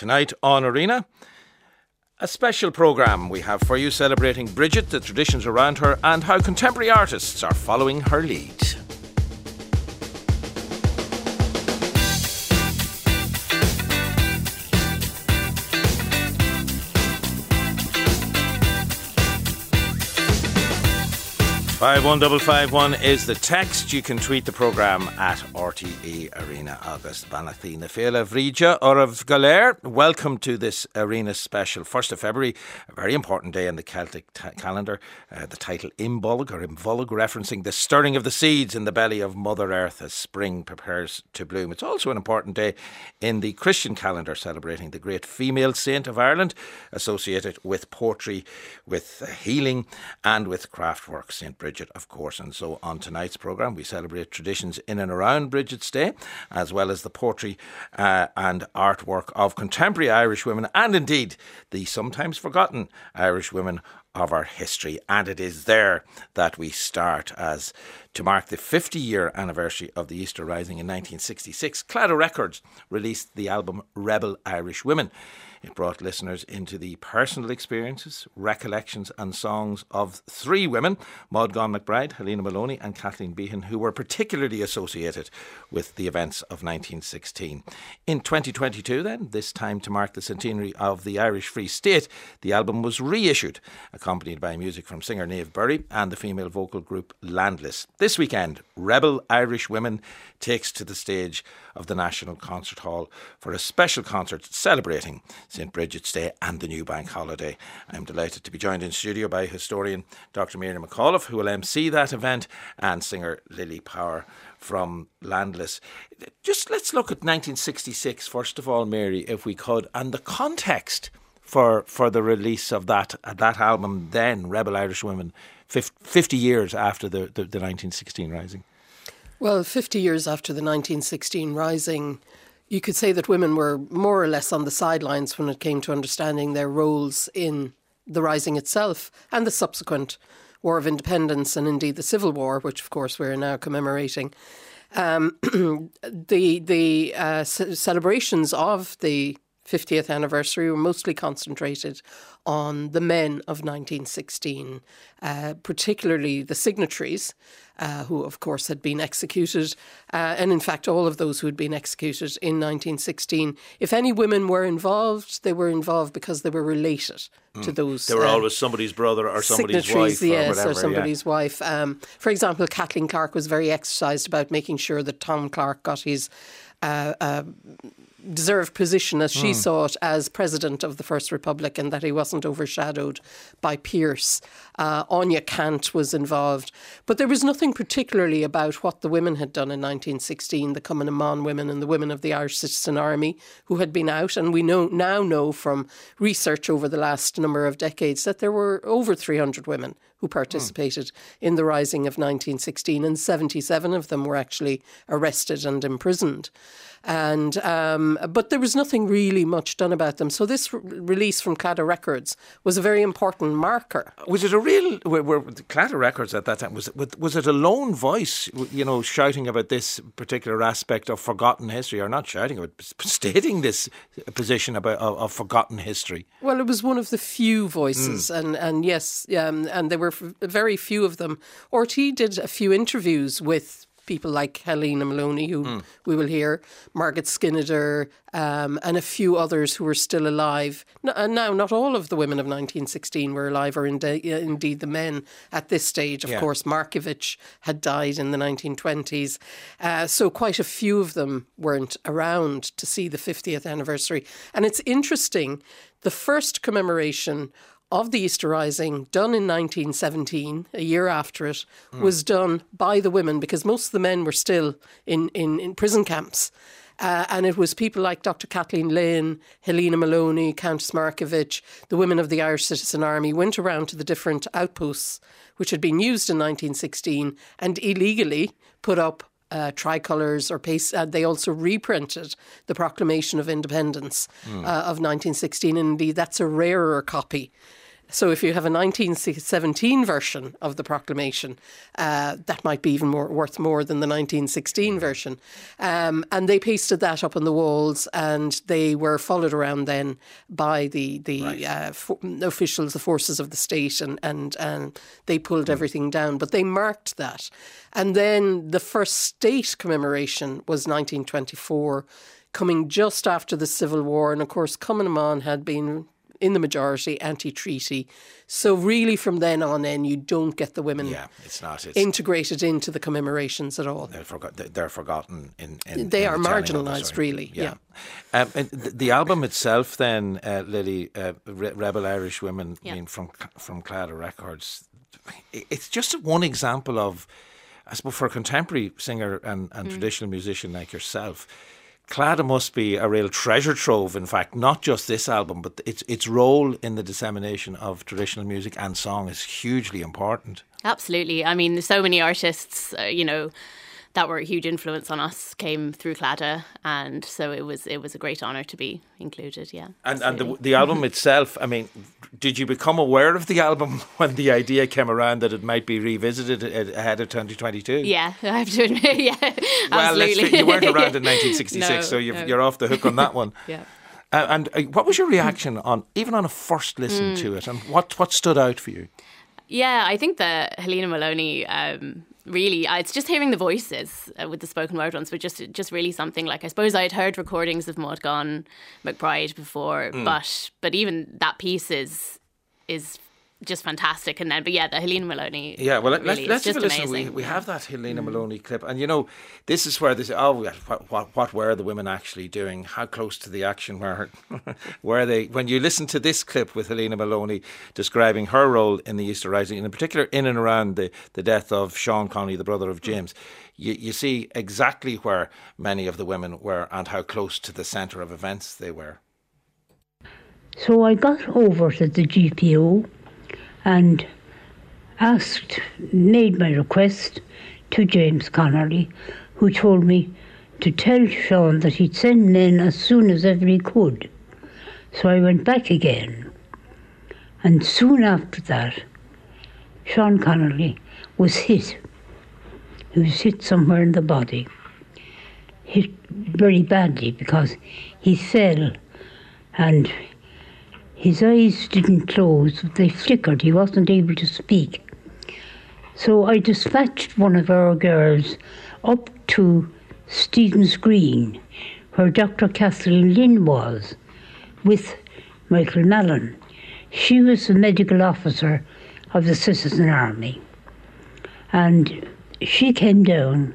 Tonight on Arena, a special programme we have for you celebrating Bridget, the traditions around her, and how contemporary artists are following her lead. 51551 is the text. You can tweet the programme at RTE Arena August Bannathina Fela Vrija or of Galer. Welcome to this Arena special. 1st of February, a very important day in the Celtic t- calendar. Uh, the title Imbolg or Imvolg, referencing the stirring of the seeds in the belly of Mother Earth as spring prepares to bloom. It's also an important day in the Christian calendar, celebrating the great female saint of Ireland, associated with poetry, with healing, and with craftwork, Saint Bridget. Bridget, of course. And so on tonight's programme, we celebrate traditions in and around Bridget's Day, as well as the poetry uh, and artwork of contemporary Irish women, and indeed the sometimes forgotten Irish women of our history. And it is there that we start as to mark the 50 year anniversary of the Easter Rising in 1966. Claddagh Records released the album Rebel Irish Women. It brought listeners into the personal experiences, recollections, and songs of three women Maud Gonne McBride, Helena Molony, and Kathleen Behan, who were particularly associated with the events of 1916. In 2022, then, this time to mark the centenary of the Irish Free State, the album was reissued, accompanied by music from singer Niamh Burry and the female vocal group Landless. This weekend, Rebel Irish Women takes to the stage of the National Concert Hall for a special concert celebrating St Bridget's Day and the new bank holiday. I'm delighted to be joined in studio by historian Dr. Miriam McAuliffe, who will MC that event, and singer Lily Power from Landless. Just let's look at 1966, first of all, Mary, if we could, and the context for for the release of that uh, that album then Rebel Irish Women 50 years after the, the, the 1916 rising well 50 years after the 1916 rising you could say that women were more or less on the sidelines when it came to understanding their roles in the rising itself and the subsequent War of Independence and indeed the Civil War, which of course we're now commemorating. Um, the the uh, c- celebrations of the 50th anniversary were mostly concentrated on the men of 1916, uh, particularly the signatories, uh, who, of course, had been executed, uh, and in fact, all of those who had been executed in 1916. If any women were involved, they were involved because they were related mm. to those. They were uh, always somebody's brother or somebody's wife, yes, or, whatever, or somebody's yeah. wife. Um, for example, Kathleen Clarke was very exercised about making sure that Tom Clarke got his. Uh, uh, deserved position as she mm. saw it as president of the First Republic and that he wasn't overshadowed by Pearse. Uh, Áine Ceannt was involved. But there was nothing particularly about what the women had done in 1916, the Cumann na mBan women and the women of the Irish Citizen Army who had been out. And we know now know from research over the last number of decades that there were over 300 women who participated mm. in the rising of 1916, and 77 of them were actually arrested and imprisoned and um, but there was nothing really much done about them. So this re- release from Claddagh Records was a very important marker. Was it a real? Were, were Claddagh Records at that time was it, was it a lone voice? You know, shouting about this particular aspect of forgotten history, or not shouting about, stating this position about of, of forgotten history. Well, it was one of the few voices, mm. and and yes, um, and there were very few of them. RTÉ did a few interviews with people like Helena Molony, who mm. we will hear, Margaret Skinnider, um, and a few others who were still alive. And now, not all of the women of 1916 were alive, or indeed the men at this stage. Of yeah. course, Markievicz had died in the 1920s. Uh, so quite a few of them weren't around to see the 50th anniversary. And it's interesting, the first commemoration of the Easter Rising, done in 1917, a year after it, mm. was done by the women because most of the men were still in, in, in prison camps. Uh, and it was people like Dr. Kathleen Lynn, Helena Molony, Countess Markievicz, the women of the Irish Citizen Army went around to the different outposts which had been used in 1916 and illegally put up uh, tricolours or paste. Uh, they also reprinted the Proclamation of Independence mm. uh, of 1916, and indeed that's a rarer copy So if you have a 1917 version of the proclamation, uh, that might be even more worth more than the 1916 version. Um, and they pasted that up on the walls, and they were followed around then by the the right. uh, officials, the forces of the state, and and and they pulled mm. everything down. But they marked that, and then the first state commemoration was 1924 coming just after the Civil War. And of course, Cumann had been in the majority, anti-treaty. So really, from then on, in you don't get the women. Yeah, it's not it's, integrated into the commemorations at all. They're, forgot, they're forgotten. In, in they in are the marginalised, really. Yeah. yeah. Um, the, the, album itself, then, uh, Lily, uh, Re- Rebel Irish Women, yeah. I mean, from from Claddagh Records. It's just one example of, I suppose, for a contemporary singer and, and mm. traditional musician like yourself Claddagh must be a real treasure trove, in fact, not just this album, but its its role in the dissemination of traditional music and song is hugely important. Absolutely. I mean, so many artists, uh, you know, that were a huge influence on us came through Claddagh, and so it was it was a great honour to be included. Yeah, and and the, the album itself. I mean, did you become aware of the album when the idea came around that it might be revisited ahead of 2022? Yeah, I have to admit. Yeah, well, absolutely. you weren't around in 1966, so you no. off the hook on that one. yeah. Uh, and uh, what was your reaction on even on a first listen mm. to it, and what what stood out for you? Yeah, I think that Helena Molony um, really it's just hearing the voices uh, with the spoken word ones but just just really something like I suppose I had heard recordings of Maud Gonne McBride before mm. but but even that piece is is just fantastic. And then, but yeah, the Helena Molony. Yeah, well, really, let's, let's listen. We, we have that Helena mm. Molony clip, and you know, this is where this. Oh, what, what, what were the women actually doing? How close to the action were were they? When you listen to this clip with Helena Molony describing her role in the Easter Rising, and in particular in and around the, the death of Sean Connolly, the brother of James. You, you see exactly where many of the women were and how close to the centre of events they were. So I got over to the GPO and asked, made my request to James Connolly, who told me to tell Sean that he'd send men as soon as ever he could. So I went back again. And soon after that, Sean Connolly was hit. He was hit somewhere in the body. Hit very badly because he fell and his eyes didn't close, they flickered. He wasn't able to speak. So I dispatched one of our girls up to Stephen's Green, where Dr. Kathleen Lynn was, with Michael Mallin. She was the medical officer of the Citizen Army. And she came down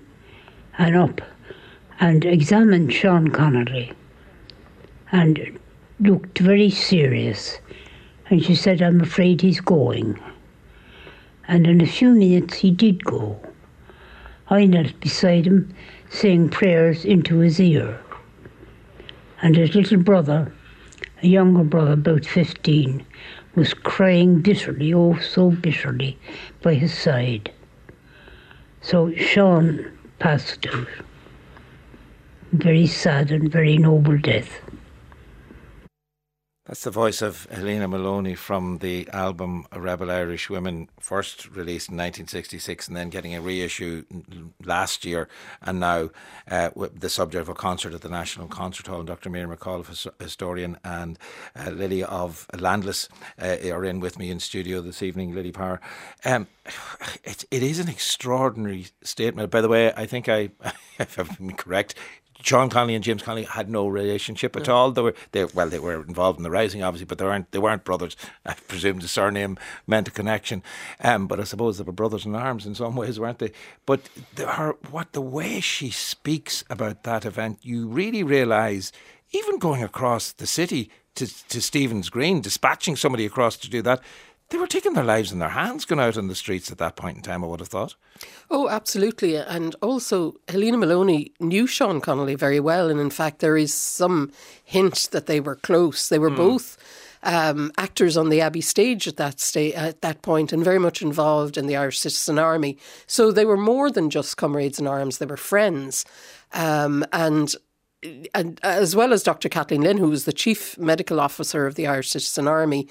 and up and examined Sean Connolly and looked very serious, and she said, I'm afraid he's going. And in a few minutes he did go. I knelt beside him, saying prayers into his ear. And his little brother, a younger brother about 15, was crying bitterly, oh so bitterly, by his side. So Sean passed out. Very sad and very noble death. That's the voice of Helena Molony from the album Rebel Irish Women, first released in 1966 and then getting a reissue last year, and now uh, the subject of a concert at the National Concert Hall. And Dr. Miriam McAuliffe, historian, and uh, Lily of Landless uh, are in with me in studio this evening, Lily Power. Um, it, it is an extraordinary statement. By the way, I think I, if been correct, Sean Connolly and James Connolly had no relationship at all. They were they well they were involved in the rising obviously, but they weren't they weren't brothers. I presume the surname meant a connection. Um, but I suppose they were brothers in arms in some ways, weren't they? But the, her what the way she speaks about that event, you really realise even going across the city to, to Stephen's Green, dispatching somebody across to do that, they were taking their lives in their hands going out on the streets at that point in time, I would have thought. Oh, absolutely. And also, Helena Molony knew Sean Connolly very well. And in fact, there is some hint that they were close. They were mm. both. Um, actors on the Abbey stage at that sta- at that point, and very much involved in the Irish Citizen Army. So they were more than just comrades in arms; they were friends. Um, and and as well as Dr. Kathleen Lynn, who was the chief medical officer of the Irish Citizen Army,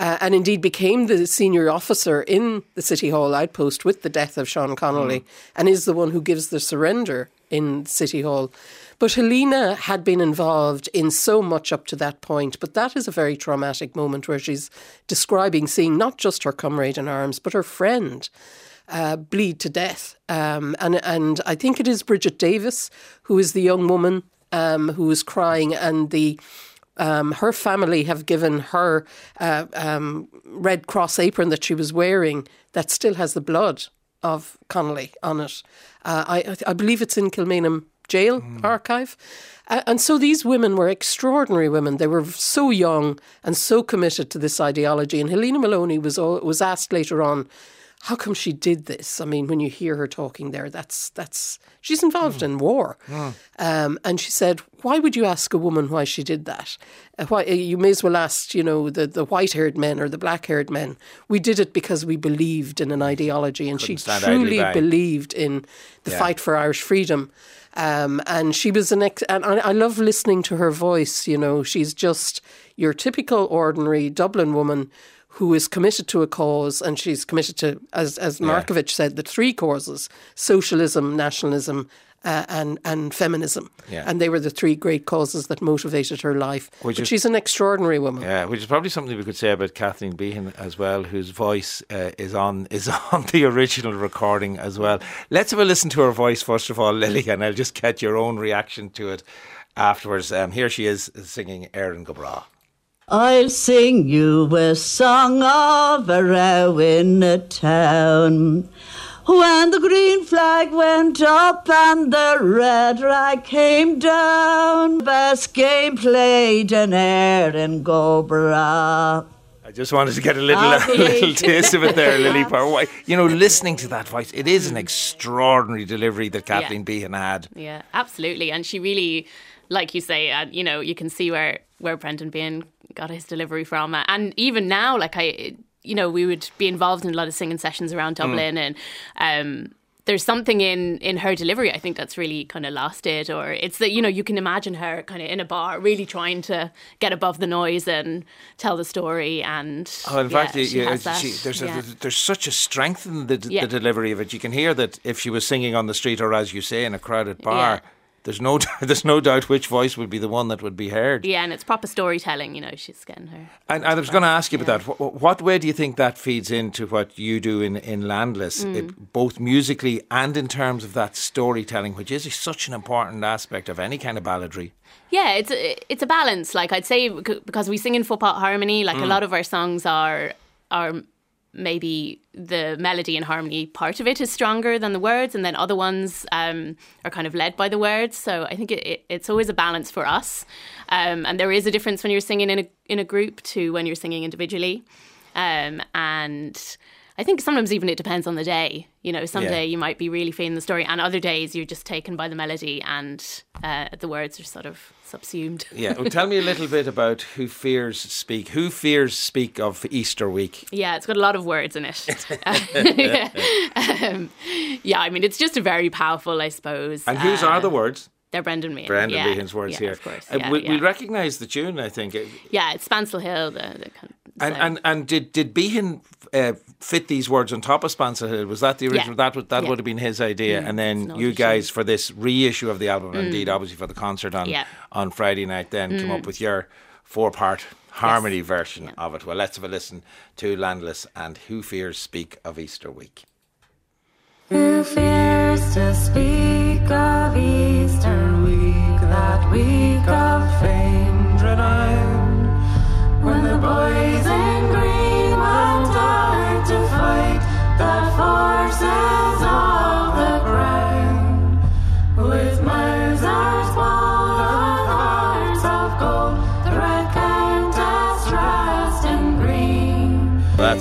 uh, and indeed became the senior officer in the City Hall outpost with the death of Sean Connolly, mm. and is the one who gives the surrender in City Hall. But Helena had been involved in so much up to that point. But that is a very traumatic moment where she's describing seeing not just her comrade in arms, but her friend. Uh, bleed to death. Um, and and I think it is Bridget Davis who is the young woman um, who is crying, and the um, her family have given her uh, um, Red Cross apron that she was wearing that still has the blood of Connolly on it. Uh, I I believe it's in Kilmainham jail mm. archive. Uh, and so these women were extraordinary women. They were so young and so committed to this ideology. And Helena Molony was was asked later on, how come she did this? I mean, when you hear her talking there, that's that's she's involved mm. in war, mm. um, and she said, "Why would you ask a woman why she did that? Uh, why uh, you may as well ask, you know, the the white haired men or the black haired men. We did it because we believed in an ideology, and Couldn't she truly believed in the yeah. fight for Irish freedom." Um, and she was an ex- and I, I love listening to her voice. You know, she's just your typical ordinary Dublin woman who is committed to a cause, and she's committed to, as as Markievicz yeah. said, the three causes: socialism, nationalism, uh, and and feminism. Yeah. And they were the three great causes that motivated her life. Which but is, she's an extraordinary woman. Yeah, which is probably something we could say about Kathleen Behan as well, whose voice uh, is on is on the original recording as well. Let's have a listen to her voice first of all, Lily, and I'll just get your own reaction to it afterwards. Um, here she is singing Erin Go Bragh. I'll sing you a song of a row in a town. When the green flag went up and the red rag came down, best game played in Erin Go Bragh. I just wanted to get a little, a little taste of it there, Lily Power. You know, listening to that voice, it is an extraordinary delivery that Kathleen yeah. Behan had. Yeah, absolutely. And she really, like you say, uh, you know, you can see where, where Brendan Behan got his delivery from. And even now, like I, you know, we would be involved in a lot of singing sessions around mm. Dublin, mm. and um, there's something in in her delivery I think that's really kind of lost it, or it's that you know you can imagine her kind of in a bar really trying to get above the noise and tell the story, and oh, in yeah, fact, she yeah, she, there's yeah. a, there's such a strength in the, the delivery of it. You can hear that if she was singing on the street or as you say in a crowded bar there's no there's no doubt which voice would be the one that would be heard. Yeah, and it's proper storytelling. You know, she's getting her. And, and I was going to ask you yeah. about that. What, what, way do you think that feeds into what you do in in Landless, mm. it, both musically and in terms of that storytelling, which is such an important aspect of any kind of balladry? Yeah, it's a, it's a balance. Like I'd say, because we sing in four part harmony. Like mm. a lot of our songs are are maybe the melody and harmony part of it is stronger than the words, and then other ones um, are kind of led by the words. So I think it, it, it's always a balance for us, um, and there is a difference when you're singing in a in a group to when you're singing individually, um, and. I think sometimes even it depends on the day. You know, some yeah. day you might be really feeling the story, and other days you're just taken by the melody and uh, the words are sort of subsumed. yeah. Well, tell me a little bit about Who Fears Speak. Who Fears Speak of Easter week? Yeah, it's got a lot of words in it. yeah. Um, yeah, I mean, it's just a very powerful, I suppose. And whose uh, are the words? They're Brendan Behan. Brendan yeah. Behan's words yeah, here. Of course. Uh, we, yeah. we recognise the tune, I think. Yeah, it's Spancel Hill. The, the kind of, and, and and did did Behan uh, fit these words on top of Spancel Hill? Was that the original? Yeah. That would that would have been his idea. Mm, and then you guys for this reissue of the album, mm. indeed, obviously for the concert on on Friday night, then mm. come up with your four part harmony yes. version of it. Well, let's have a listen to Landless and Who Fears Speak of Easter Week. Who fears to speak of Easter week, that week of fame dread when the boys to fight the forces of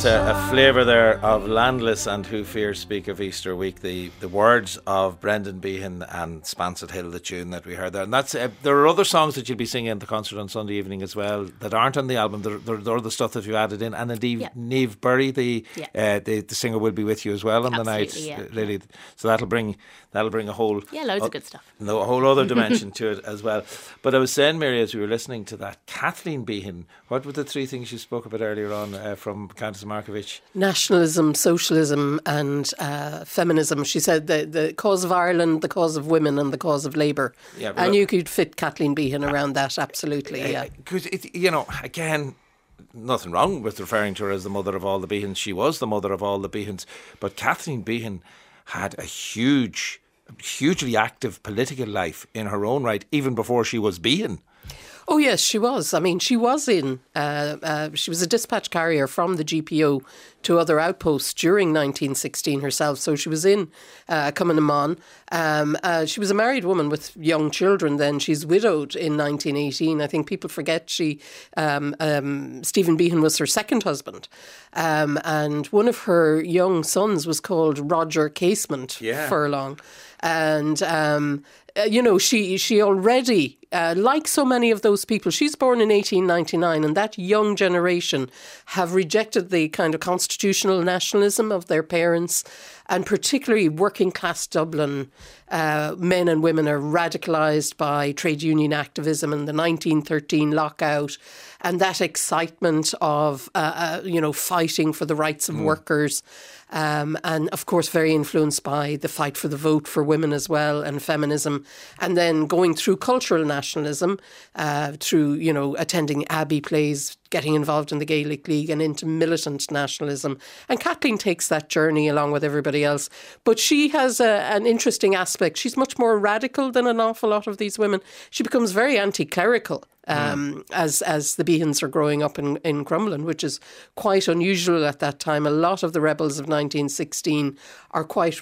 that's a, a flavour there of Landless and Who Fears Speak of Easter Week. The the words of Brendan Behan and Spancel Hill, the tune that we heard there. And that's uh, there are other songs that you'll be singing at the concert on Sunday evening as well that aren't on the album. There, there, there are other stuff that you added in. And indeed, Yeah. Niamh Burry, the, Yeah. uh, the the singer, will be with you as well on the night, yeah. uh, Lily. So that'll bring that'll bring a whole Yeah, loads of good stuff. no, a whole other dimension to it as well. But I was saying, Mary, as we were listening to that, Kathleen Behan, what were the three things you spoke about earlier on uh, from Countess Markievicz? nationalism, socialism, and uh, feminism. She said the the cause of Ireland, the cause of women, and the cause of Labour. Yeah, and look- you could fit Kathleen Behan around that absolutely. Yeah. Because, you know, again, nothing wrong with referring to her as the mother of all the Behans. She was the mother of all the Behans. But Kathleen Behan had a huge, hugely active political life in her own right, even before she was Behan. Oh yes, she was. I mean, she was in. Uh, uh, she was a dispatch carrier from the GPO to other outposts during 1916 herself. So she was in uh, Cumann um, uh, She was a married woman with young children. Then she's widowed in 1918. I think people forget she um, um, Stephen Behan was her second husband, um, and one of her young sons was called Roger Casement Yeah. Furlong, and. Um, uh, you know, she she already, uh, like so many of those people, she's born in 1899, and that young generation have rejected the kind of constitutional nationalism of their parents, and particularly working class Dublin uh, men and women are radicalised by trade union activism and the 1913 lockout, and that excitement of uh, uh, you know fighting for the rights of workers. Um, and of course, very influenced by the fight for the vote for women as well and feminism, and then going through cultural nationalism, uh, through you know attending Abbey plays, getting involved in the Gaelic League, and into militant nationalism. And Kathleen takes that journey along with everybody else, but she has a, an interesting aspect. She's much more radical than an awful lot of these women. She becomes very anti-clerical um, as as the Behans are growing up in, in Crumlin, which is quite unusual at that time. A lot of the rebels of 1916 are quite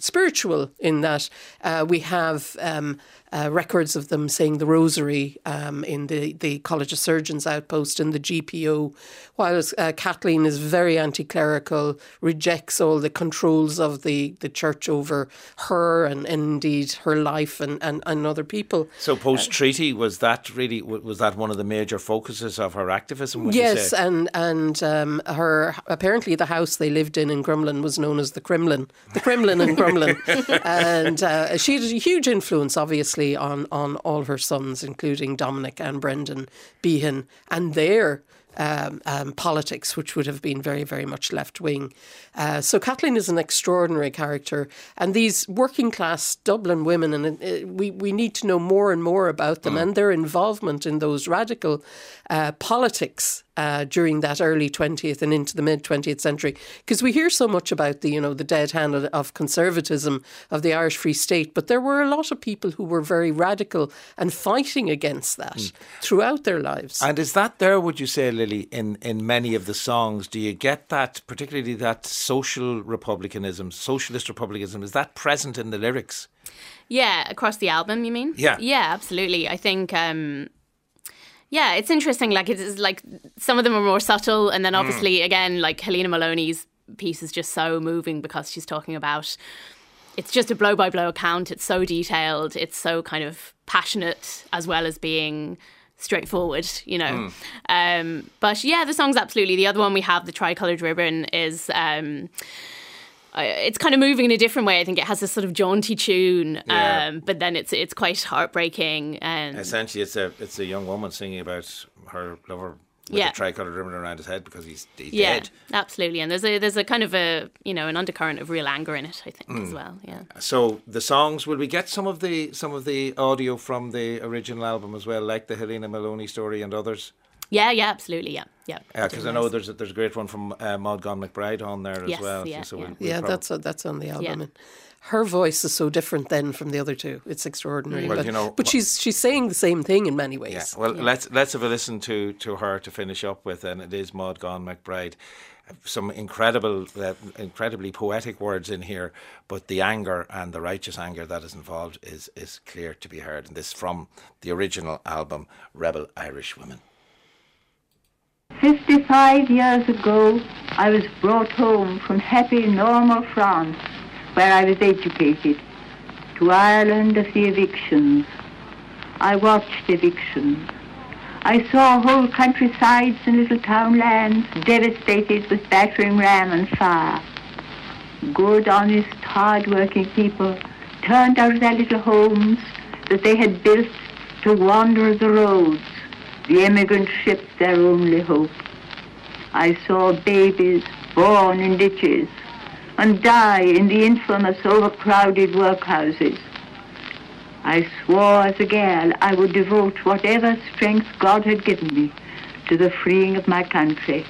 spiritual in that uh, we have um, uh, records of them saying the rosary um, in the, the College of Surgeons outpost in the GPO, whilst uh, Kathleen is very anti clerical, rejects all the controls of the, the church over her and, indeed her life and, and, and other people. So post treaty was that really was that one of the major focuses of her activism? Yes, and and um, her apparently the house they lived in in Crumlin was known as the Kremlin, the Kremlin in Crumlin, and uh, she had a huge influence, obviously, on on all her sons, including Dominic and Brendan Behan, and their. Um, um, politics, which would have been very, very much left wing. Uh, so Kathleen is an extraordinary character, and these working class Dublin women, and uh, we we need to know more and more about them and their involvement in those radical uh, politics uh, during that early 20th and into the mid 20th century because we hear so much about the you know the dead hand of- of conservatism of the Irish Free State but there were a lot of people who were very radical and fighting against that throughout their lives And is that there, would you say, Lily, in, in many of the songs? Do you get that, particularly that social republicanism, socialist republicanism, is that present in the lyrics? Yeah, across the album, you mean? Yeah. Yeah, absolutely. I think um yeah, it's interesting. Like it's like some of them are more subtle and then obviously again, like Helena Molony's piece is just so moving because she's talking about it's just a blow by blow account. It's so detailed, it's so kind of passionate as well as being straightforward, you know. Um but yeah, the song's absolutely the other one we have, the tricolored ribbon, is um it's kind of moving in a different way. I think it has this sort of jaunty tune, Yeah. um, but then it's it's quite heartbreaking and Essentially, it's a it's a young woman singing about her lover with Yeah. a tricolored ribbon around his head because he's, he's yeah, dead. absolutely. And there's a there's a kind of a you know an undercurrent of real anger in it. I think Hmm. as well. Yeah. So the songs, will we get some of the some of the audio from the original album as well, like the Helena Molony story and others? Yeah, yeah, absolutely. Yeah, yeah. Because I know there's a, there's a great one from uh, Maud Gonne McBride on there as Yes, well. yeah, so yeah. we'll- we'll yeah prob- that's that's on the album Yeah. and her voice is so different then from the other two it's extraordinary Well, but, you know, but she's she's saying the same thing in many ways Yeah. Well, let's let's have a listen to to her to finish up with, and it is Maud Gonne McBride. Some incredible, uh, incredibly poetic words in here, but the anger and the righteous anger that is involved is is clear to be heard. And this from the original album, Rebel Irish Women. 55 years ago, I was brought home from happy, normal France, where I was educated, to Ireland of the evictions. I watched evictions. I saw whole countrysides and little townlands devastated with battering ram and fire. Good, honest, hard-working people turned out of their little homes that they had built to wander the roads, the emigrant ship their only hope. I saw babies born in ditches and die in the infamous overcrowded workhouses. I swore as a girl I would devote whatever strength God had given me to the freeing of my country.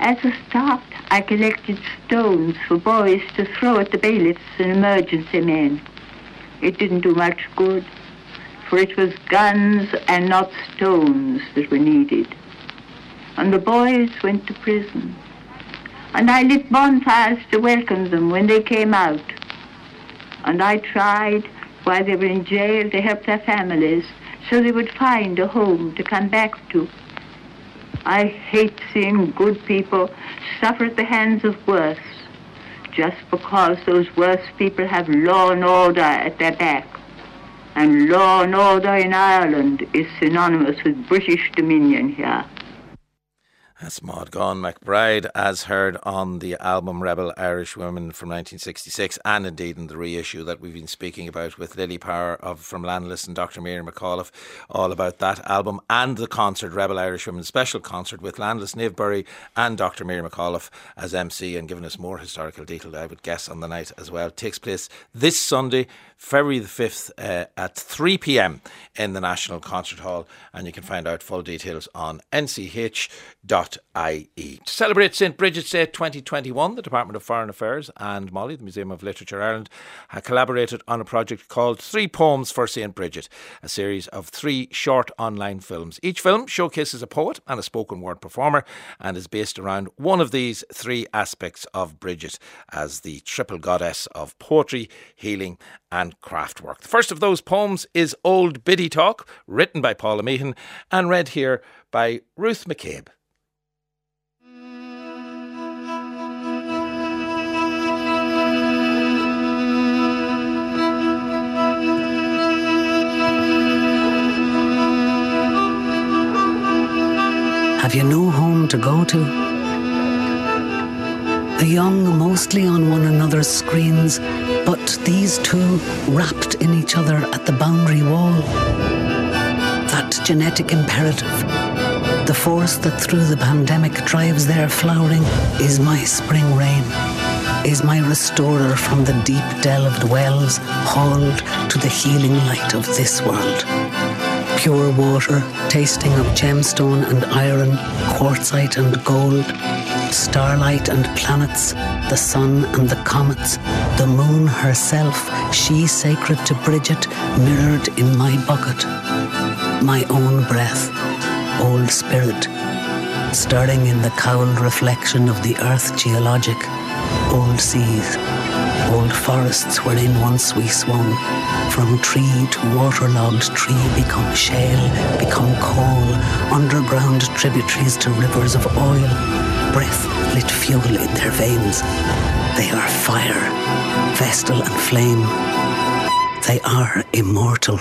As a start, I collected stones for boys to throw at the bailiffs and emergency men. It didn't do much good, for it was guns and not stones that were needed. And the boys went to prison. And I lit bonfires to welcome them when they came out. And I tried, while they were in jail, to help their families so they would find a home to come back to. I hate seeing good people suffer at the hands of worse just because those worse people have law and order at their back. And law and order in Ireland is synonymous with British dominion here. That's Maud Gonne McBride, as heard on the album Rebel Irish Women from 1966, and indeed in the reissue that we've been speaking about with Lily Power of from Landless and Dr. Miriam McAuliffe, all about that album and the concert, Rebel Irish Women special concert with Landless, Niamh and Dr. Miriam McAuliffe as MC, and giving us more historical detail, I would guess, on the night as well. It takes place this Sunday, February the 5th uh, at 3 pm in the National Concert Hall, and you can find out full details on nch.ie. To celebrate St Bridget's Day 2021, the Department of Foreign Affairs and MoLI, the Museum of Literature Ireland, have collaborated on a project called Three Poems for St Bridget, a series of three short online films. Each film showcases a poet and a spoken word performer and is based around one of these three aspects of Bridget as the triple goddess of poetry, healing, and craftwork. The first of those poems is Old Biddy Talk, written by Paula Meehan and read here by Ruth McCabe. Have you no home to go to? The young mostly on one another's screens, but these two wrapped in each other at the boundary wall. That genetic imperative, the force that through the pandemic drives their flowering, is my spring rain, is my restorer from the deep delved wells, hauled to the healing light of this world pure water, tasting of gemstone and iron, quartzite and gold, starlight and planets, the sun and the comets, the moon herself, she sacred to Bridget, mirrored in my bucket. My own breath, old spirit, stirring in the cowled reflection of the earth geologic, old seas old forests wherein once we swung. From tree to waterlogged tree become shale, become coal, underground tributaries to rivers of oil. Breath lit fuel in their veins. They are fire, vestal and flame. They are immortal.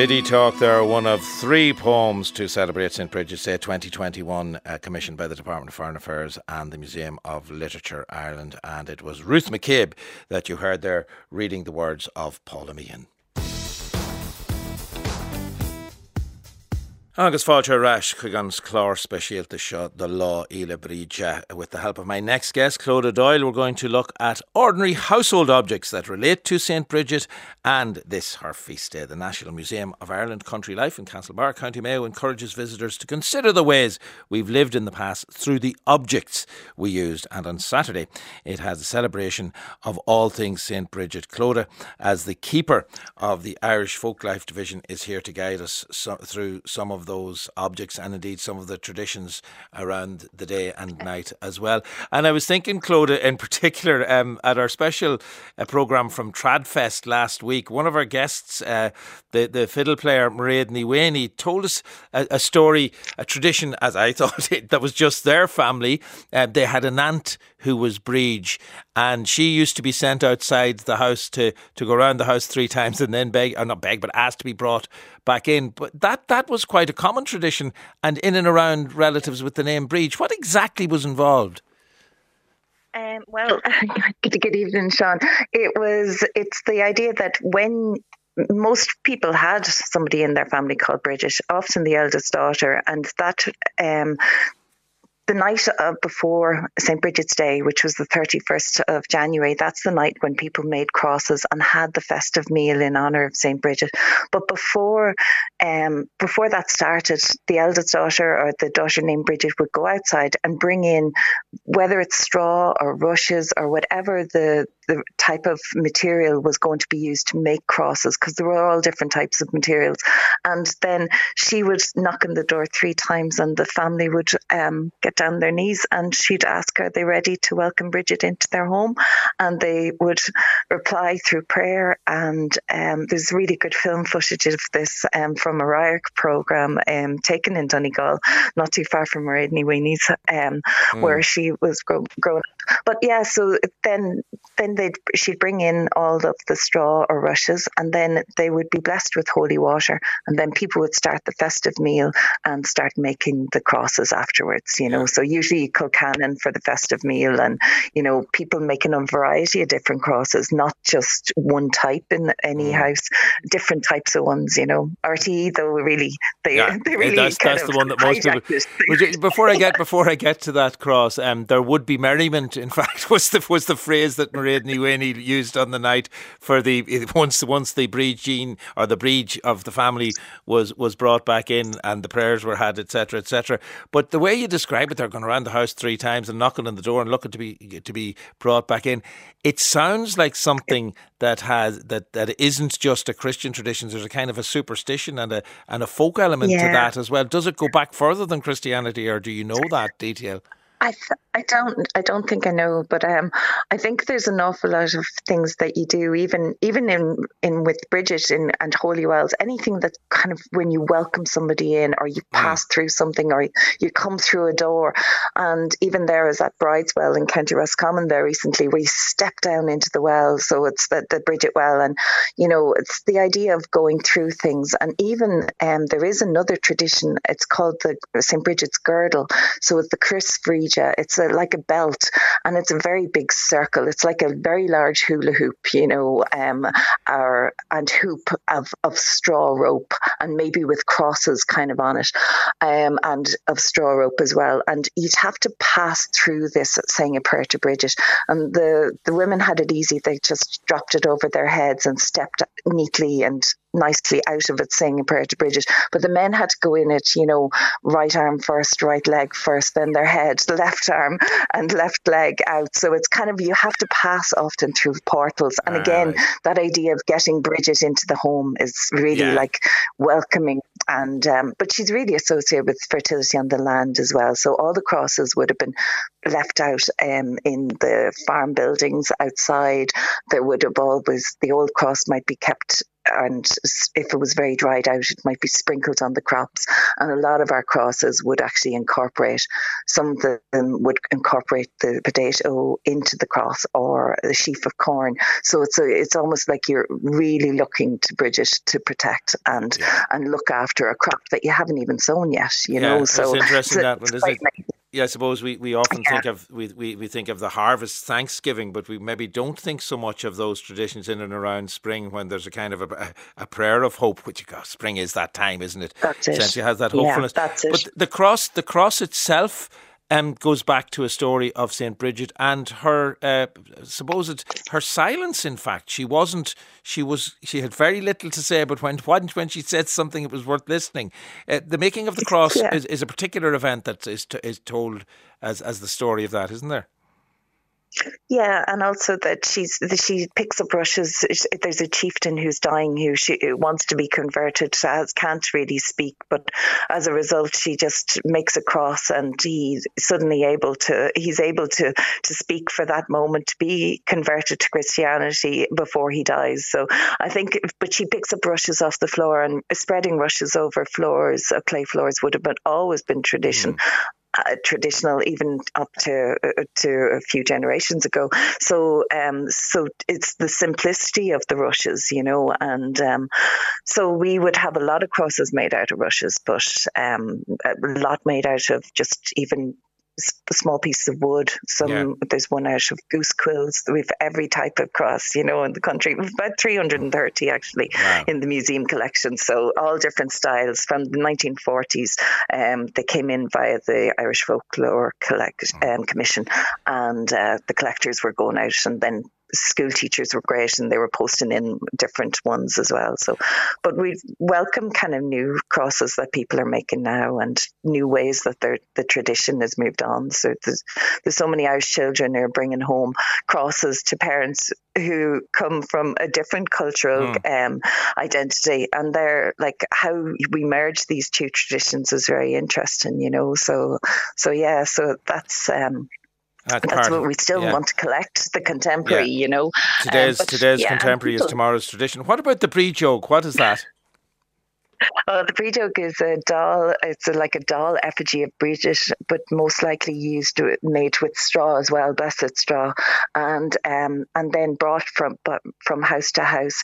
Biddy Talk there, one of three poems to celebrate St Bridget's Day 2021, uh, commissioned by the Department of Foreign Affairs and the Museum of Literature Ireland. And it was Ruth McCabe that you heard there reading the words of Paula Meehan. Agus fáilte ras chuig an chlár speisialta seo the law ile bríide. With the help of my next guest, Clodagh Doyle, we're going to look at ordinary household objects that relate to St Bridget and this her feast day. The National Museum of Ireland Country Life in Castlebar, County Mayo encourages visitors to consider the ways we've lived in the past through the objects we used. And on Saturday, it has a celebration of all things St Bridget. Clodagh, as the keeper of the Irish Folklife Division, is here to guide us through some of those objects and indeed some of the traditions around the day and night as well. And I was thinking, Claude, in particular, um, at our special uh, programme from Tradfest last week, one of our guests, uh, the, the fiddle player Mairéad Ní Mhaonaigh, told us a, a, story, a tradition, as I thought, it, that was just their family. Uh, they had an aunt who was Breege, and she used to be sent outside the house to, to go around the house three times and then beg, or not beg, but ask to be brought back in. But that, that was quite a common tradition and in and around relatives with the name Breege. What exactly was involved? Um, well, good evening, Sean. It was. It's the idea that when most people had somebody in their family called Bridget, often the eldest daughter, and that um, the night of before St. Bridget's Day, which was the 31st of January, that's the night when people made crosses and had the festive meal in honour of St. Bridget. But before um, before that started, the eldest daughter or the daughter named Bridget would go outside and bring in, whether it's straw or rushes or whatever the, the type of material was going to be used to make crosses, because there were all different types of materials. And then she would knock on the door three times and the family would um, get down their knees and she'd ask, Are they ready to welcome Bridget into their home? And they would reply through prayer. And um, there's really good film footage of this um, from a RIAC program um, taken in Donegal, not too far from Mairéad Ní Mhaonaigh's, um, mm. where she was grow- growing up. But yeah, so then then they'd she'd bring in all of the straw or rushes, and then they would be blessed with holy water, and then people would start the festive meal and start making the crosses afterwards. You know, so usually colcannon for the festive meal, and you know, people making a variety of different crosses, not just one type in any mm. house, different types of ones. You know, RTE though really they, yeah, they really that's, that's the one that most people. before I get before I get to that cross, um, there would be merriment. In fact, was the was the phrase that Mairéad Ní Mhaonaigh used on the night for the once once the breed gene or the breed of the family was was brought back in and the prayers were had, etc., etc. But the way you describe it, they're going around the house three times and knocking on the door and looking to be to be brought back in. It sounds like something that has that that isn't just a Christian tradition. There's a kind of a superstition and a and a folk element yeah. to that as well. Does it go back further than Christianity, or do you know that detail? I th- I don't I don't think I know, but um, I think there's an awful lot of things that you do, even even in in with Bridget in, and Holy Wells, anything that kind of when you welcome somebody in, or you mm. pass mm. through something, or you come through a door, and even there is at Brideswell in County Roscommon there recently, we you step down into the well, so it's the the Bridget Well, and you know it's the idea of going through things, and even um, there is another tradition. It's called the St Bridget's Girdle, so it's the Crios Bríde it's a, like a belt, and it's a very big circle. It's like a very large hula hoop, you know, um, or, and hoop of, of straw rope, and maybe with crosses kind of on it, um, and of straw rope as well. And you'd have to pass through this saying a prayer to Bridget. And the the women had it easy; they just dropped it over their heads and stepped neatly and nicely out of it saying a prayer to Bridget. But the men had to go in it, you know, right arm first, right leg first, then their head, left arm and left leg out. So it's kind of you have to pass often through portals. And again, that idea of getting Bridget into the home is really yeah. like welcoming. And um, but she's really associated with fertility on the land as well. So all the crosses would have been left out um, in the farm buildings outside. There would have always the old cross might be kept and if it was very dried out, it might be sprinkled on the crops. And a lot of our crosses would actually incorporate, some of them would incorporate the potato into the cross or the sheaf of corn. So it's a, it's almost like you're really looking to Bridget to protect and yeah. and look after a crop that you haven't even sown yet. You yeah, know, so it's interesting so that one, is it? Nice yeah, I suppose we, we often yeah. think of we, we, we think of the harvest Thanksgiving, but we maybe don't think so much of those traditions in and around spring when there's a kind of a, a prayer of hope, which go, spring is that time, isn't it? That's it. Essentially has that hopefulness. Yeah, that's it. But the cross the cross itself um, goes back to a story of Saint Bridget and her uh, supposed her silence. In fact, she wasn't. She was. She had very little to say, but when when when she said something, it was worth listening. Uh, the making of the cross yeah. is, is a particular event that is to, is told as as the story of that, isn't there? Yeah, and also that she's that she picks up rushes. There's a chieftain who's dying who she wants to be converted, can't really speak, but as a result, she just makes a cross, and he's suddenly able to he's able to to speak for that moment to be converted to Christianity before he dies. So I think, but she picks up rushes off the floor and spreading rushes over floors, uh, clay floors would have been always been tradition. Mm traditional even up to uh, to a few generations ago. So um, so it's the simplicity of the rushes, you know, and um, so we would have a lot of crosses made out of rushes, but um, a lot made out of just even small pieces of wood. Some yeah. there's one out of goose quills. We've every type of cross, you know, in the country. We've about 330 actually wow. in the museum collection. So all different styles from the 1940s. Um, they came in via the Irish Folklore Collect mm. um, Commission, and uh, the collectors were going out and then school teachers were great and they were posting in different ones as well. So, but we welcome kind of new crosses that people are making now and new ways that the tradition has moved on. So there's, there's so many Irish children who are bringing home crosses to parents who come from a different cultural mm. um, identity and they're like how we merge these two traditions is very interesting you know so so yeah so that's um that's, That's what we still yeah. want to collect the contemporary, yeah. you know. Today's um, today's yeah, contemporary people, is tomorrow's tradition. What about the brídeog? What is that? Oh, the brídeog is a doll. It's a, like a doll effigy of Bridget, but most likely used made with straw as well, blessed straw, and um, and then brought from from house to house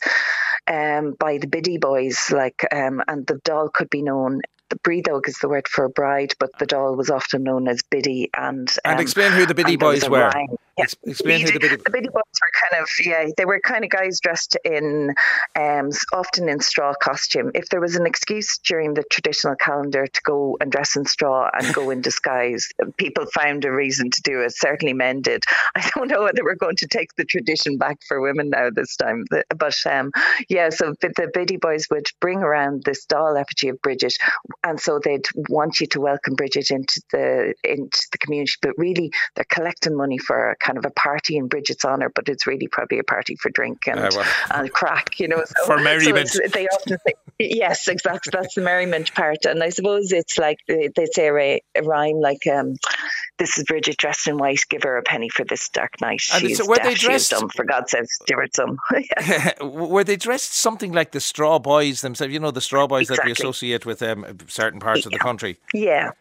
um, by the biddy boys. Like um, and the doll could be known the brídeog is the word for a bride, but the doll was often known as Biddy. And um, and explain who the Biddy boys were. Yeah. Explain who the Biddy. The Biddy boys were kind of yeah, they were kind of guys dressed in, um, often in straw costume. If there was an excuse during the traditional calendar to go and dress in straw and go in disguise, people found a reason to do it. Certainly, men did. I don't know whether we're going to take the tradition back for women now this time, but um, yeah. So the, the Biddy boys would bring around this doll effigy of Bridget and so they'd want you to welcome Bridget into the into the community. But really, they're collecting money for kind of a party in Bridget's honour, but it's really probably a party for drink and, uh, well, and crack, you know. So, for merriment. So they often say, yes, exactly. That's the merriment part, and I suppose it's like they, they say a, a rhyme like. Um, this is Bridget dressed in white. Give her a penny for this dark night. She's so were they dressed? Dumb, for God's sake, give her some. were they dressed something like the Straw Boys themselves? You know, the Straw Boys exactly. that we associate with um, certain parts of the country. Yeah.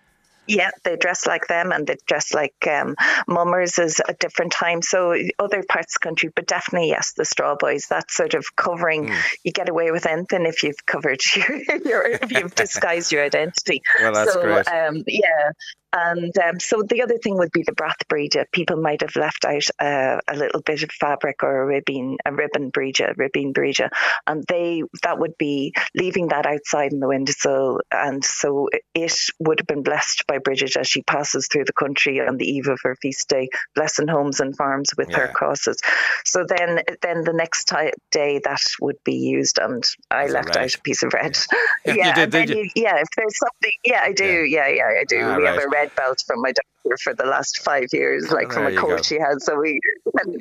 Yeah, they dress like them and they dress like um, mummers is a different time. So other parts of the country, but definitely yes, the straw boys. That's sort of covering. Mm. You get away with anything if you've covered your, your if you've disguised your identity. Well, that's so, great. Um, yeah, and um, so the other thing would be the brat Bríde. People might have left out uh, a little bit of fabric or a ribbon, a ribbon bríde, ribbon bríde, and they that would be leaving that outside in the windowsill, and so it would have been blessed by Bridget as she passes through the country on the eve of her feast day, blessing homes and farms with yeah. her crosses. So then, then the next t- day that would be used, and I left out a piece of red. Yeah, yeah, did, did you? yeah. If there's something, yeah, I do. Yeah, yeah, yeah I do. Ah, we right. have a red belt from my doctor for the last five years, like from a cold she had. So we,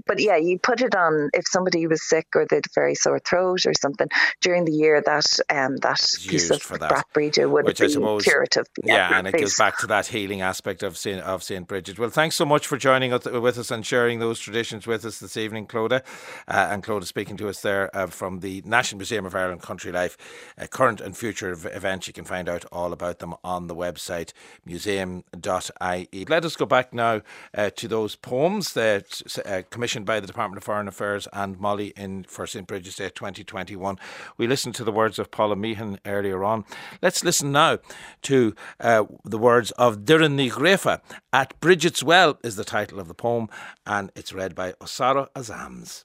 but yeah, you put it on if somebody was sick or they had a very sore throat or something during the year that um that piece of brat Bríde would Which be suppose, curative. Yeah, yeah and it goes back to that healing aspect of Saint of Saint Bridget. Well, thanks so much for joining us with us and sharing those traditions with us this evening, Clodagh. Uh, and Clodagh speaking to us there uh, from the National Museum of Ireland Country Life, uh, current and future events. You can find out all about them on the website museum.ie. Let us go back now uh, to those poems that uh, commissioned by the Department of Foreign Affairs and MoLI in for St Bridget's Day 2021. We listened to the words of Paula Meehan earlier on. Let's listen now to uh, the words of Doireann Ghríofa. At Bridget's Well is the title of the poem, and it's read by Osara Azams.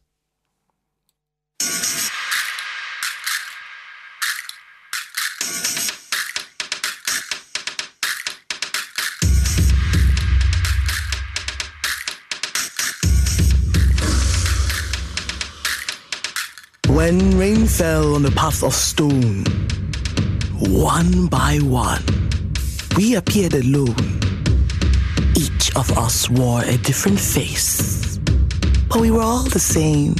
When rain fell on the path of stone, one by one, we appeared alone. Each of us wore a different face, but we were all the same.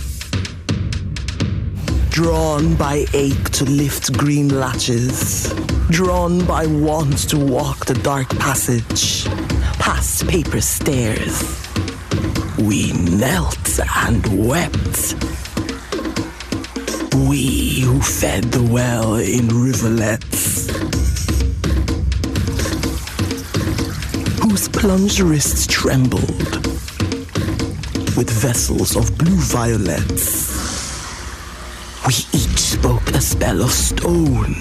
Drawn by ache to lift green latches, drawn by want to walk the dark passage, past paper stairs. We knelt and wept. We who fed the well in rivulets. Whose plunged wrists trembled with vessels of blue violets. We each spoke a spell of stone,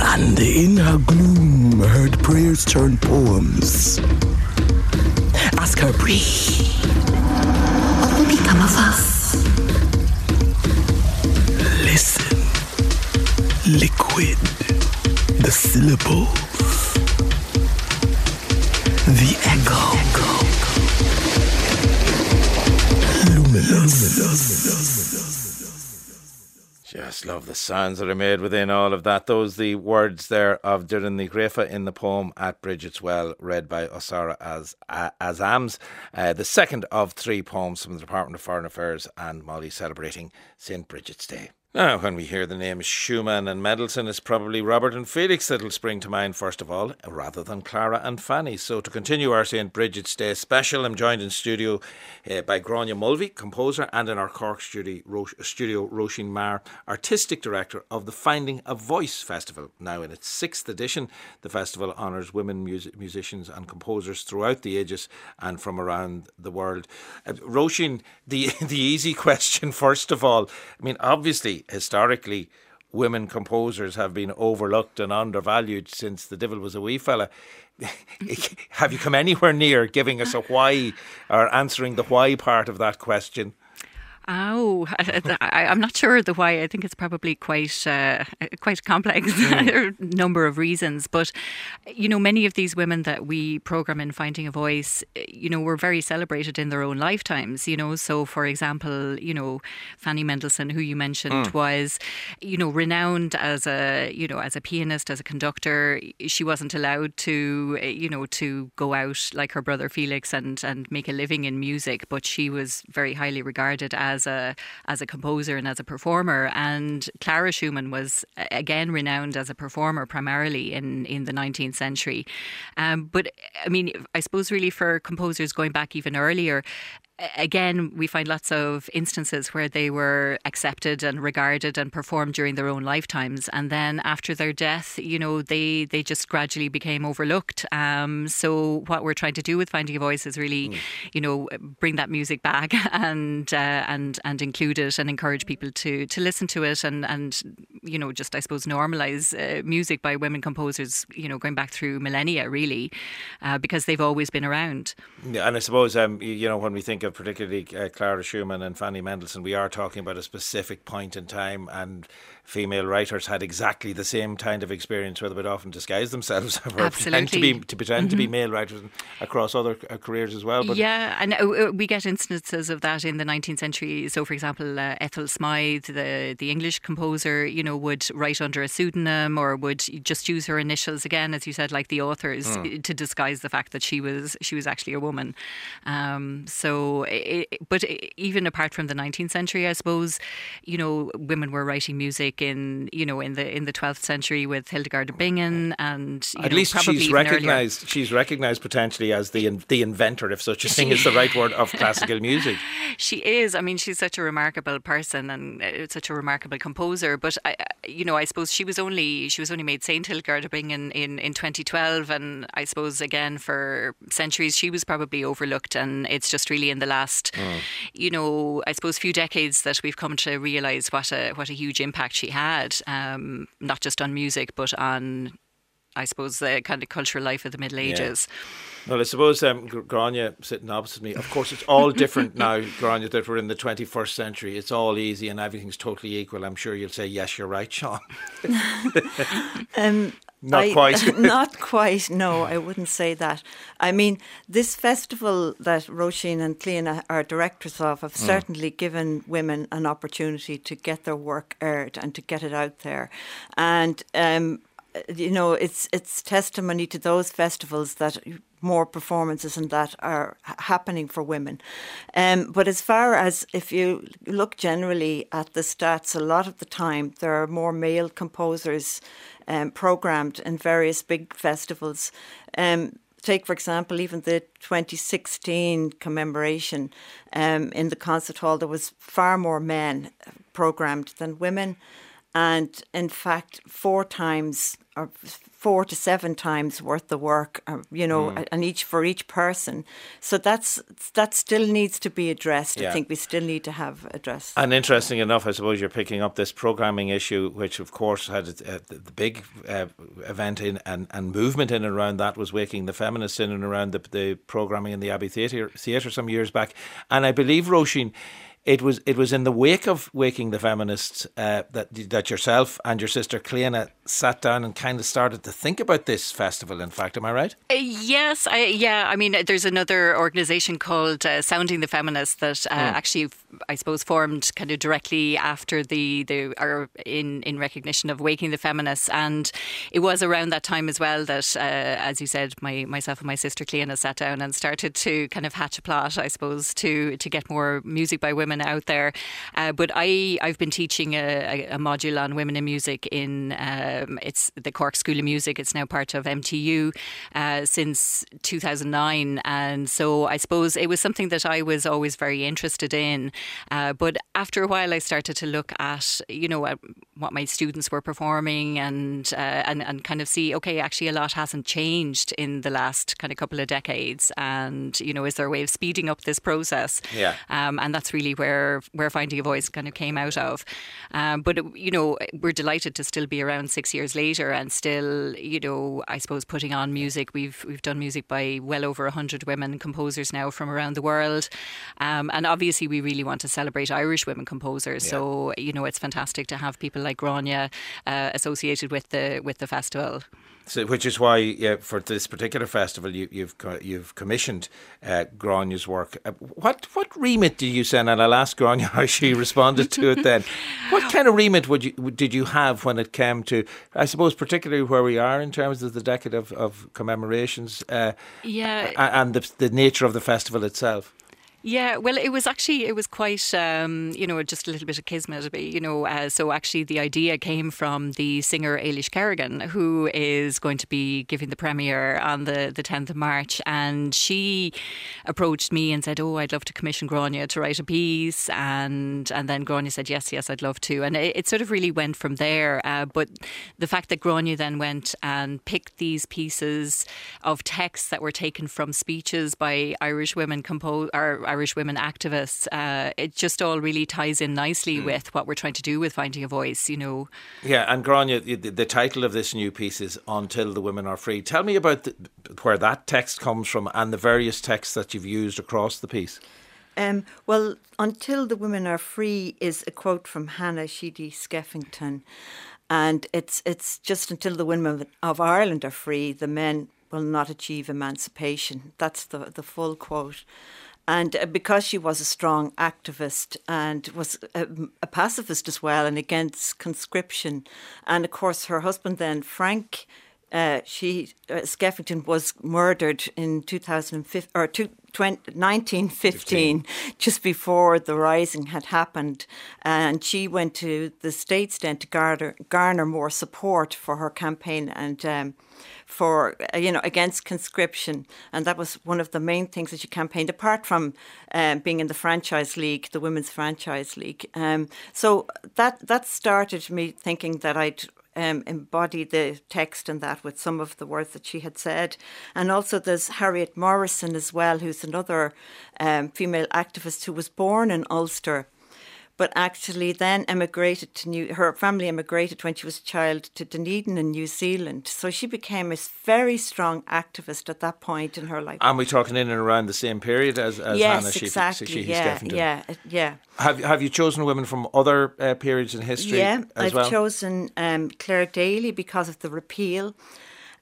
and in her gloom heard prayers turn poems. Ask her, breathe. What will become of us? Listen. Liquid. The syllables. The echo. Luminous. Just love the sounds that are made within all of that. Those the words there of Doireann Ní Ghríofa in the poem at Bridget's Well, read by Osara as uh, Azams. Uh, the second of three poems from the Department of Foreign Affairs and MoLI celebrating St. Bridget's Day. Now, when we hear the names Schumann and Mendelssohn, it's probably Robert and Felix that'll spring to mind first of all, rather than Clara and Fanny. So, to continue our St. Bridget's Day special, I'm joined in studio uh, by Gráinne Mulvey, composer, and in our Cork studio, Ro- studio Roisin Maher, artistic director of the Finding a Voice Festival. Now, in its sixth edition, the festival honours women music- musicians and composers throughout the ages and from around the world. Uh, Roisin, the the easy question first of all. I mean, obviously, historically, women composers have been overlooked and undervalued since the devil was a wee fella. have you come anywhere near giving us a why or answering the why part of that question? Oh, I, am not sure the why. I think it's probably quite uh, quite complex. Mm. there are a number of reasons, but you know, many of these women that we program in Finding a Voice, you know, were very celebrated in their own lifetimes. You know, so for example, you know, Fanny Mendelssohn, who you mentioned, mm. was you know renowned as a you know as a pianist, as a conductor. She wasn't allowed to you know to go out like her brother Felix and and make a living in music, but she was very highly regarded as as a as a composer and as a performer. And Clara Schumann was again renowned as a performer primarily in in the 19th century. Um, but I mean, I suppose really for composers going back even earlier, again, we find lots of instances where they were accepted and regarded and performed during their own lifetimes, and then after their death, you know, they they just gradually became overlooked. Um, so what we're trying to do with Finding a Voice is really, mm. you know, bring that music back and uh, and and include it and encourage people to to listen to it and and you know just I suppose normalize uh, music by women composers, you know, going back through millennia really, uh, because they've always been around. Yeah, and I suppose um, you know when we think of particularly uh, Clara Schumann and Fanny Mendelssohn, we are talking about a specific point in time, and female writers had exactly the same kind of experience where they would often disguise themselves or pretend to be to pretend mm-hmm. to be mm-hmm. male writers across other uh, careers as well. But yeah, and uh, we get instances of that in the 19th century. So, for example, uh, Ethel Smyth, the the English composer, you know, would write under a pseudonym or would just use her initials again, as you said, like the authors, mm. to disguise the fact that she was she was actually a woman. Um, so, it, but even apart from the 19th century, I suppose, you know, women were writing music music in you know in the in the 12th century with Hildegard of Bingen and at know, least she's recognized she's recognized potentially as the the inventor if such a thing is the right word of classical music. She is. I mean she's such a remarkable person and uh, such a remarkable composer but I, you know I suppose she was only she was only made Saint Hildegard of Bingen in in 2012 and I suppose again for centuries she was probably overlooked and it's just really in the last mm. you know I suppose few decades that we've come to realize what a what a huge impact she she had, um, not just on music, but on, I suppose, the kind of cultural life of the Middle Ages. Yeah. Well, I suppose um, Gráinne sitting opposite me. Of course, it's all different now, Gráinne, that we're in the 21st century. It's all easy and everything's totally equal. I'm sure you'll say, yes, you're right, Sean. um, not I, quite. not quite. No, I wouldn't say that. I mean, this festival that Roisin and Cliona are directors of have mm. certainly given women an opportunity to get their work aired and to get it out there. And um, you know, it's it's testimony to those festivals that more performances and that are happening for women. Um, but as far as if you look generally at the stats, a lot of the time there are more male composers um, programmed in various big festivals. Um, take, for example, even the 2016 commemoration um, in the concert hall, there was far more men programmed than women. And in fact, four times or four to seven times worth the work, uh, you know, Mm. and each for each person. So that's that still needs to be addressed. Yeah. I think we still need to have addressed. And interesting enough, I suppose you're picking up this programming issue, which of course had uh, the the big uh, event in and, and movement in and around that was waking the feminists in and around the, the programming in the Abbey Theatre Theatre some years back. And I believe Roisin, it was it was in the wake of waking the feminists uh, that that yourself and your sister Cliona sat down and kind of started to think about this festival. In fact, am I right? Uh, Yes, I, yeah. I mean, there's another organisation called uh, Sounding the Feminists that uh, Hmm. actually, I suppose, formed kind of directly after the the or in in recognition of Waking the Feminists, and it was around that time as well that, uh, as you said, my myself and my sister Cliona sat down and started to kind of hatch a plot, I suppose, to to get more music by women out there. Uh, but I I've been teaching a, a, module on women in music in um, it's the Cork School of Music. It's now part of MTU uh, since 2009, and so I suppose it was something that I was always very interested in. Uh, but after a while, I started to look at you know at what my students were performing and uh, and and kind of see okay, actually a lot hasn't changed in the last kind of couple of decades, and you know is there a way of speeding up this process? Yeah. um, and that's really where where finding a voice kind of came out of. Um, but it, you know, we're delighted to still be around six years later and still, you know, I suppose putting on music. We've we've done music by well over hundred women composers now from around the world, um, and obviously we really want to celebrate Irish women composers. So you know, it's fantastic to have people like Gráinne uh, associated with the with the festival. So, which is why, yeah, for this particular festival, you, you've co- you've commissioned uh, Gráinne's work. Uh, what what remit did you send? And I'll ask Gráinne how she responded to it. Then, what kind of remit would you did you have when it came to, I suppose, particularly where we are in terms of the decade of, of commemorations, uh, Yeah. and the, the nature of the festival itself. Yeah, well, it was actually it was quite um, you know just a little bit of kismet, you know. Uh, so actually, the idea came from the singer Aylish Kerrigan, who is going to be giving the premiere on the the tenth of March, and she approached me and said, "Oh, I'd love to commission Gráinne to write a piece," and and then Gráinne said, "Yes, yes, I'd love to," and it, it sort of really went from there. Uh, but the fact that Gráinne then went and picked these pieces of texts that were taken from speeches by Irish women compose Irish women activists, uh, it just all really ties in nicely with what we're trying to do with finding a voice. You know, Yeah, and Gráinne, the, the title of this new piece is "Until the Women Are Free." Tell me about the, where that text comes from and the various texts that you've used across the piece. Um, well, until the women are free is a quote from Hannah Sheehy Skeffington, and it's it's just until the women of Ireland are free, the men will not achieve emancipation. That's the the full quote. And uh, because she was a strong activist and was a, a pacifist as well, and against conscription, and of course her husband then Frank uh, she uh, Skeffington was murdered in 2015 or two, 20, 1915, just before the rising had happened, and she went to the states then to garner garner more support for her campaign. And. Um, for uh, you know against conscription, and that was one of the main things that she campaigned. Apart from um, being in the franchise league, the women's franchise league, um, so that that started me thinking that I'd um, embody the text and that with some of the words that she had said. And also there's Harriet Morison as well, who's another um, female activist who was born in Ulster. But actually, then emigrated to New. Her family emigrated when she was a child to Dunedin in New Zealand. So she became a very strong activist at that point in her life. And we talking in and around the same period as, as yes, Hannah Sheehy- exactly. Yeah, yeah, uh, yeah. Have have you chosen women from other uh, periods in history? Yeah, I've well? chosen um, Clare Daly because of the repeal.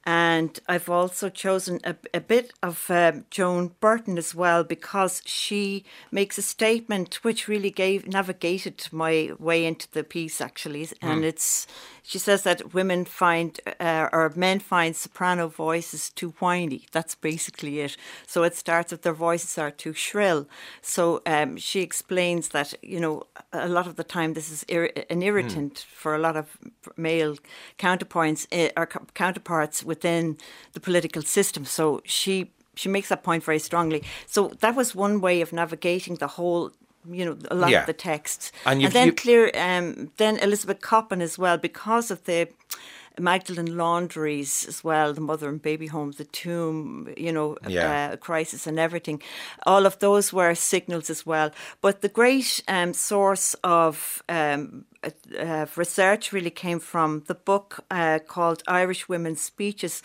And I've also chosen a, a bit of um, Joan Burton as well because she makes a statement which really gave navigated my way into the piece actually, and Hmm. it's she says that women find uh, or men find soprano voices too whiny. That's basically it. So it starts with their voices are too shrill. So um, she explains that you know a lot of the time this is ir- an irritant mm. for a lot of male counterpoints uh, or counterparts within the political system. So she she makes that point very strongly. So that was one way of navigating the whole you know a lot yeah. of the texts and, and then you... clear um, then elizabeth coppin as well because of the Magdalen laundries as well, the mother and baby homes, the tomb, you know, yeah. uh, crisis and everything. All of those were signals as well. But the great um, source of um, uh, research really came from the book uh, called Irish Women's Speeches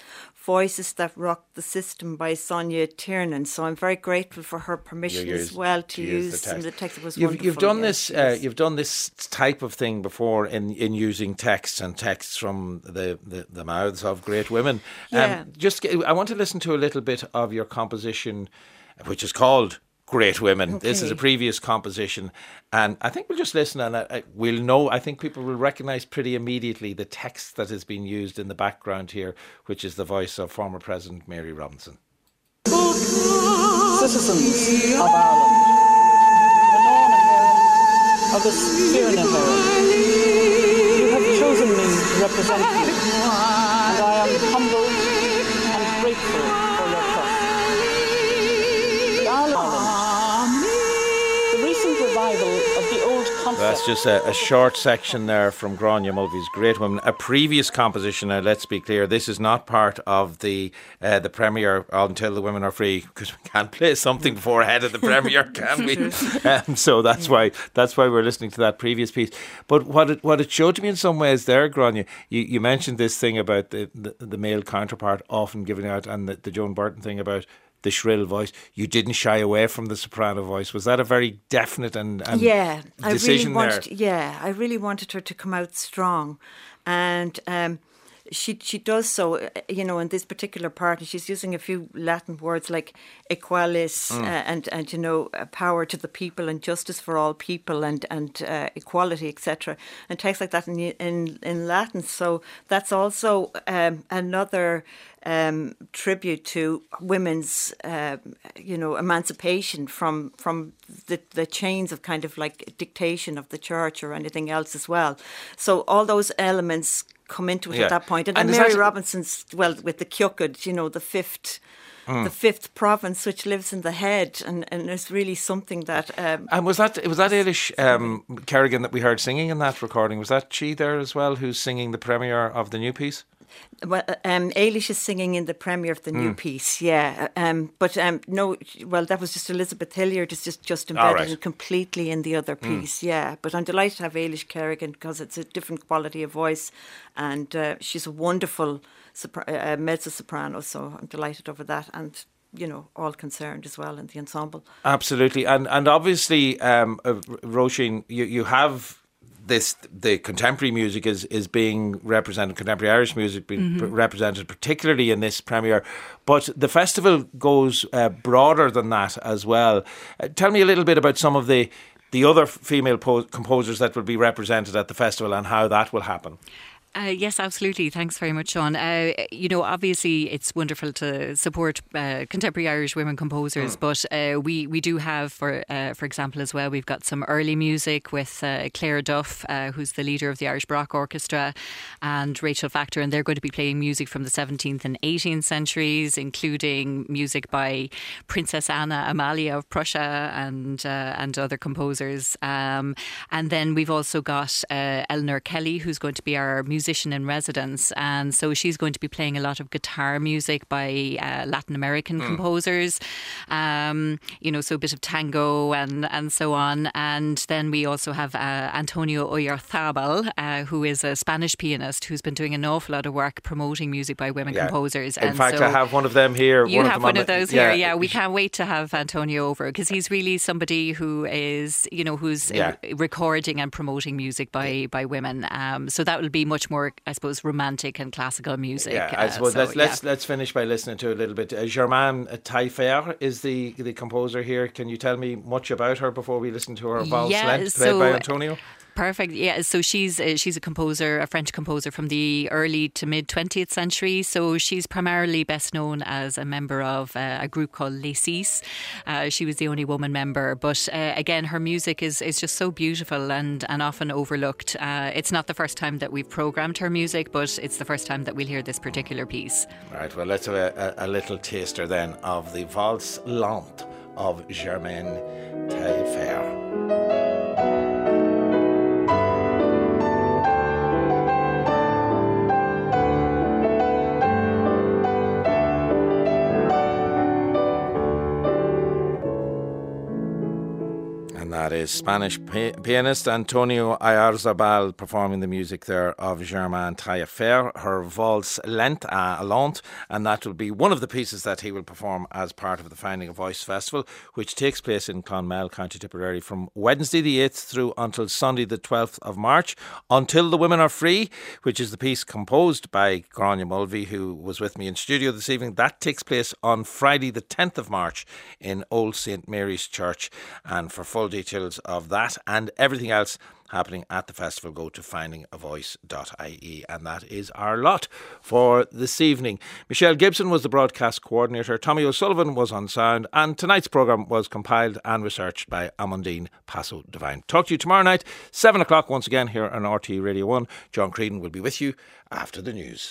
Voices That Rock the System by Sonja Tiernan. So I'm very grateful for her permission as well to, to use, use the text. the text. It was you've, you've done this. Uh, you've done this type of thing before in, in using texts and texts from the, the, the mouths of great women. Um, yeah. just I want to listen to a little bit of your composition, which is called great women. Okay. This is a previous composition, and I think we'll just listen and I, I, we'll know. I think people will recognise pretty immediately the text that has been used in the background here, which is the voice of former President Mary Robinson. Citizens of Ireland, of the Fianna you have chosen me to represent you, and I am humbled That's just a, a, short section there from Gráinne Mulvey's Great Women, a previous composition. Now, let's be clear, this is not part of the uh, the premiere until the women are free because we can't play something before ahead of the premiere, can we? um, so that's why that's why we're listening to that previous piece. But what it what it showed to me in some ways there, Gráinne, you, you mentioned this thing about the, the, the male counterpart often giving out, and the, the Joan Burton thing about the shrill voice. You didn't shy away from the soprano voice. Was that a very definite and, and yeah? I really wanted, there? yeah, I really wanted her to come out strong, and. Um, she she does so, uh, you know, in this particular part, and she's using a few Latin words like equalis mm. uh, and and you know uh, power to the people and justice for all people and and uh, equality, etc. And text like that in in in Latin. So that's also um, another um, tribute to women's, uh, you know, emancipation from from the, the chains of kind of like dictation of the church or anything else as well. So all those elements come into it yeah. at that point. And, and Mary Robinson's well with the Ciocad, you know, the fifth. Mm. The fifth province, which lives in the head, and, and is really something that. Um, and was that was that Aylish um, Kerrigan that we heard singing in that recording? Was that she there as well, who's singing the premiere of the new piece? Well, um, Aylish is singing in the premiere of the new mm. piece, yeah. Um, but um, no, well, that was just Elizabeth Hilliard is just just embedded right. completely in the other hmm. piece, mm. yeah. But I'm delighted to have Aylish Kerrigan because it's a different quality of voice, and uh, she's a wonderful sopra- uh, mezzo soprano. So I'm delighted over that, and you know, all concerned as well in the ensemble. Absolutely, and and obviously, um, uh, Roisin, you you have this the contemporary music is is being represented, contemporary Irish music being mm-hmm. represented, particularly in this premiere. But the festival goes uh, broader than that as well. Uh, tell me a little bit about some of the the other female po- composers that will be represented at the festival and how that will happen. Uh, yes, absolutely. Thanks very much, Sean. Uh, you know, obviously, it's wonderful to support uh, contemporary Irish women composers, mm. but uh, we we do have, for uh, for example, as well, we've got some early music with uh, Claire Duff, who's the leader of the Irish Baroque Orchestra, and Rachel Factor, and they're going to be playing music from the 17th and 18th centuries, including music by Princess Anna Amalia of Prussia and and other composers. Um, and then we've also got Eleanor Kelly, who's going to be our music musician in residence, and so she's going to be playing a lot of guitar music by uh, Latin American mm. composers. Um, you know, so a bit of tango and and so on. And then we also have uh, Antonio Oyarzabal, uh, who is a Spanish pianist who's been doing an awful lot of work promoting music by women yeah. composers. In and fact, so I have one of them here. You one have one of those yeah. here. Yeah, we can't wait to have Antonio over because he's really somebody who is, you know, who's yeah. recording and promoting music by by women. Um, so that will be much more more, I suppose, romantic and classical music. Yeah, I uh, suppose so, let's yeah. let's let's finish by listening to a little bit. Uh, Germaine Tailleferre is the the composer here. Can you tell me much about her before we listen to her Valse yeah, Lent, played so, by Antonio? Perfect. Yeah. So she's uh, she's a composer, a French composer from the early to mid 20th century. So she's primarily best known as a member of uh, a group called Les Six. Uh, she was the only woman member, but uh, again, her music is is just so beautiful and and often overlooked. Uh, it's not the first time that we've programmed her music, but it's the first time that we'll hear this particular piece. Right. Well, let's have a, a, little taster then of the valse lente of Germaine Tailleferre. That is Spanish pi- pianist Antonio Oyarzabal performing the music there of Germaine Tailleferre, her valse lente à lente, and that will be one of the pieces that he will perform as part of the Finding a Voice Festival, which takes place in Clonmel, County Tipperary, from Wednesday the 8th through until Sunday the 12th of March, Until the Women Are Free, which is the piece composed by Gráinne Mulvey, who was with me in studio this evening. That takes place on Friday the 10th of March in Old St Mary's Church, and for full details of that and everything else happening at the festival, go to findingavoice.ie. And that is our lot for this evening. Michelle Gibson was the broadcast coordinator, Tommy O'Sullivan was on sound, and tonight's programme was compiled and researched by Amandine Passo Divine. Talk to you tomorrow night, 7 o'clock once again here on RTÉ Radio 1. John Creedon will be with you after the news.